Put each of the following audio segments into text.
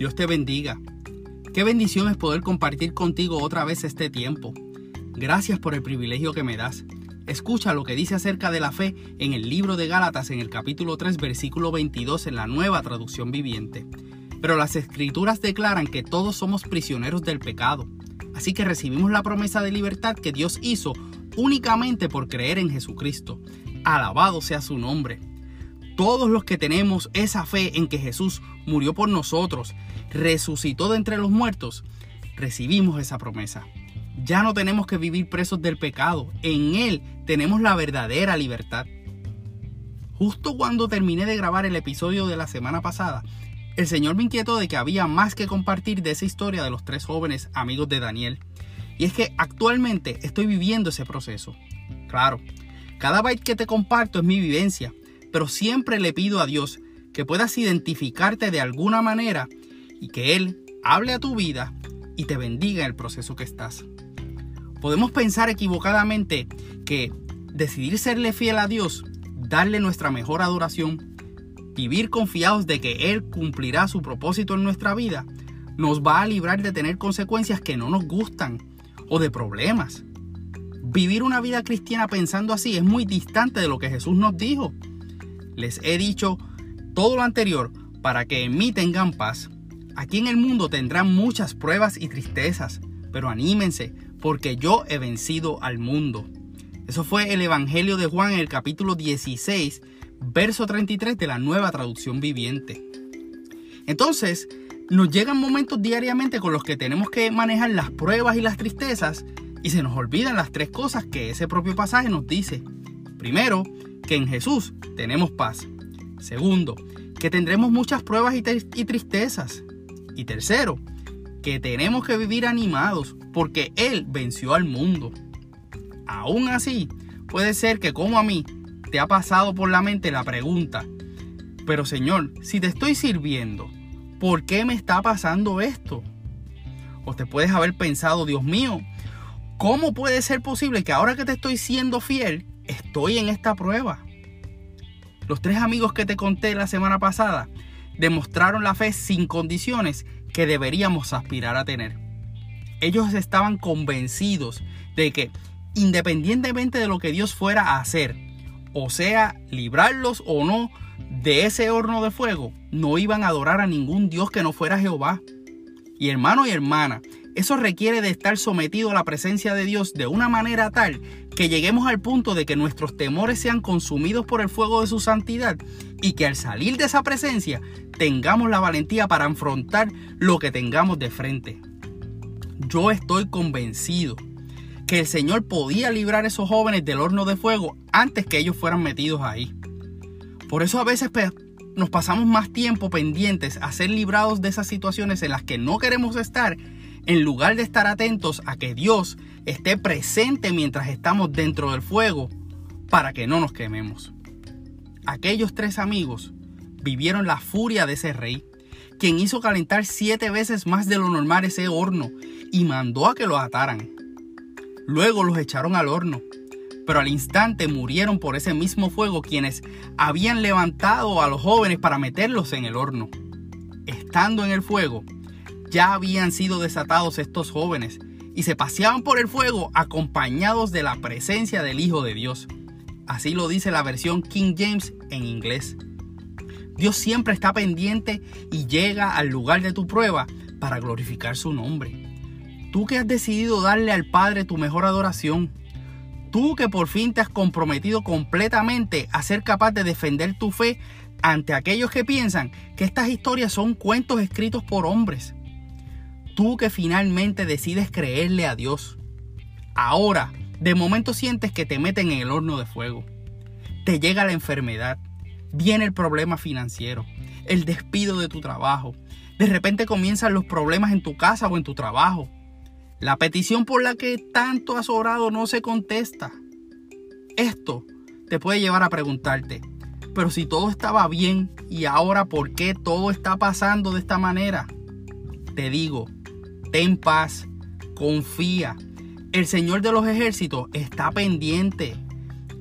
Dios te bendiga. Qué bendición es poder compartir contigo otra vez este tiempo. Gracias por el privilegio que me das. Escucha lo que dice acerca de la fe en el libro de Gálatas en el capítulo 3 versículo 22 en la nueva traducción viviente. Pero las escrituras declaran que todos somos prisioneros del pecado. Así que recibimos la promesa de libertad que Dios hizo únicamente por creer en Jesucristo. Alabado sea su nombre. Todos los que tenemos esa fe en que Jesús murió por nosotros, resucitó de entre los muertos, recibimos esa promesa. Ya no tenemos que vivir presos del pecado. En Él tenemos la verdadera libertad. Justo cuando terminé de grabar el episodio de la semana pasada, el Señor me inquietó de que había más que compartir de esa historia de los tres jóvenes amigos de Daniel. Y es que actualmente estoy viviendo ese proceso. Claro, cada byte que te comparto es mi vivencia, pero siempre le pido a Dios que puedas identificarte de alguna manera y que Él hable a tu vida y te bendiga en el proceso que estás. Podemos pensar equivocadamente que decidir serle fiel a Dios, darle nuestra mejor adoración, vivir confiados de que Él cumplirá su propósito en nuestra vida, nos va a librar de tener consecuencias que no nos gustan o de problemas. Vivir una vida cristiana pensando así es muy distante de lo que Jesús nos dijo. Les he dicho todo lo anterior para que en mí paz. Aquí en el mundo tendrán muchas pruebas y tristezas, pero anímense, porque yo he vencido al mundo. Eso fue el Evangelio de Juan en el capítulo 16, verso 33 de la nueva traducción viviente. Entonces, nos llegan momentos diariamente con los que tenemos que manejar las pruebas y las tristezas y se nos olvidan las tres cosas que ese propio pasaje nos dice. Primero, que en Jesús tenemos paz. Segundo, que tendremos muchas pruebas y, tristezas. Y tercero, que tenemos que vivir animados porque Él venció al mundo. Aún así, puede ser que como a mí te ha pasado por la mente la pregunta, pero Señor, si te estoy sirviendo, ¿por qué me está pasando esto? O te puedes haber pensado, Dios mío, ¿cómo puede ser posible que ahora que te estoy siendo fiel, estoy en esta prueba. Los tres amigos que te conté la semana pasada demostraron la fe sin condiciones que deberíamos aspirar a tener. Ellos estaban convencidos de que independientemente de lo que Dios fuera a hacer, o sea, librarlos o no de ese horno de fuego, no iban a adorar a ningún Dios que no fuera Jehová. Y hermano y hermana, eso requiere de estar sometido a la presencia de Dios de una manera tal que lleguemos al punto de que nuestros temores sean consumidos por el fuego de su santidad y que al salir de esa presencia tengamos la valentía para afrontar lo que tengamos de frente. Yo estoy convencido que el Señor podía librar a esos jóvenes del horno de fuego antes que ellos fueran metidos ahí. Por eso a veces nos pasamos más tiempo pendientes a ser librados de esas situaciones en las que no queremos estar en lugar de estar atentos a que Dios esté presente mientras estamos dentro del fuego para que no nos quememos. Aquellos tres amigos vivieron la furia de ese rey, quien hizo calentar siete veces más de lo normal ese horno y mandó a que lo ataran. Luego los echaron al horno, pero al instante murieron por ese mismo fuego quienes habían levantado a los jóvenes para meterlos en el horno. Estando en el fuego, ya habían sido desatados estos jóvenes y se paseaban por el fuego acompañados de la presencia del Hijo de Dios. Así lo dice la versión King James en inglés. Dios siempre está pendiente y llega al lugar de tu prueba para glorificar su nombre. Tú que has decidido darle al Padre tu mejor adoración. Tú que por fin te has comprometido completamente a ser capaz de defender tu fe ante aquellos que piensan que estas historias son cuentos escritos por hombres. Tú que finalmente decides creerle a Dios. Ahora, de momento sientes que te meten en el horno de fuego. Te llega la enfermedad, viene el problema financiero, el despido de tu trabajo. De repente comienzan los problemas en tu casa o en tu trabajo. La petición por la que tanto has orado no se contesta. Esto te puede llevar a preguntarte, pero si todo estaba bien y ahora por qué todo está pasando de esta manera? Te digo, ten paz, confía. El Señor de los ejércitos está pendiente.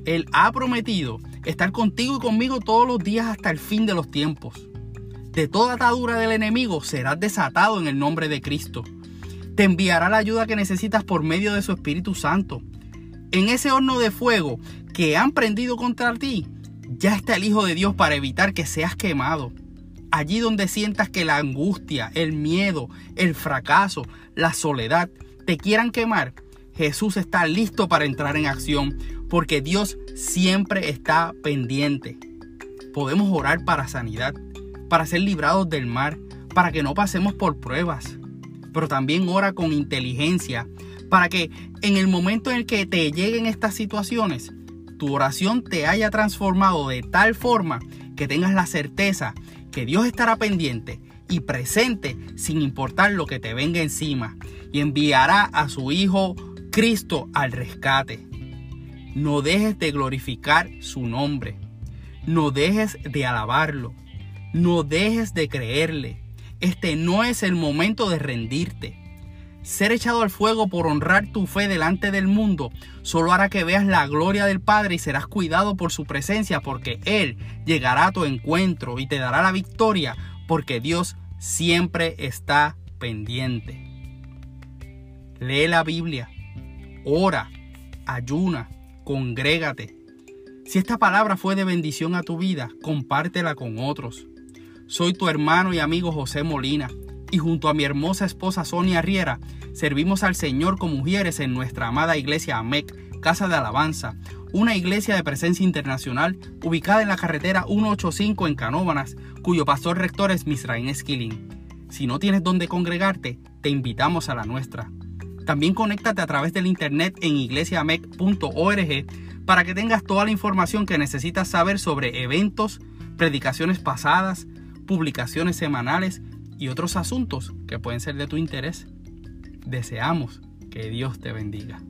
Él ha prometido estar contigo y conmigo todos los días hasta el fin de los tiempos. De toda atadura del enemigo serás desatado en el nombre de Cristo. Te enviará la ayuda que necesitas por medio de su Espíritu Santo. En ese horno de fuego que han prendido contra ti, ya está el Hijo de Dios para evitar que seas quemado. Allí donde sientas que la angustia, el miedo, el fracaso, la soledad te quieran quemar, Jesús está listo para entrar en acción porque Dios siempre está pendiente. Podemos orar para sanidad, para ser librados del mar, para que no pasemos por pruebas. Pero también ora con inteligencia para que en el momento en el que te lleguen estas situaciones, tu oración te haya transformado de tal forma que tengas la certeza que Dios estará pendiente y presente sin importar lo que te venga encima y enviará a su Hijo Cristo al rescate. No dejes de glorificar su nombre. No dejes de alabarlo. No dejes de creerle. Este no es el momento de rendirte. Ser echado al fuego por honrar tu fe delante del mundo solo hará que veas la gloria del Padre y serás cuidado por su presencia porque Él llegará a tu encuentro y te dará la victoria porque Dios siempre está pendiente. Lee la Biblia, ora, ayuna, congrégate. Si esta palabra fue de bendición a tu vida, compártela con otros. Soy tu hermano y amigo José Molina y junto a mi hermosa esposa Sonia Riera servimos al Señor con mujeres en nuestra amada iglesia AMEC, Casa de Alabanza, una iglesia de presencia internacional ubicada en la carretera 185 en Canóbanas, cuyo pastor rector es Misraín Esquilín. Si no tienes dónde congregarte, te invitamos a la nuestra. También conéctate a través del internet en iglesiamec.org para que tengas toda la información que necesitas saber sobre eventos, predicaciones pasadas, publicaciones semanales y otros asuntos que pueden ser de tu interés. Deseamos que Dios te bendiga.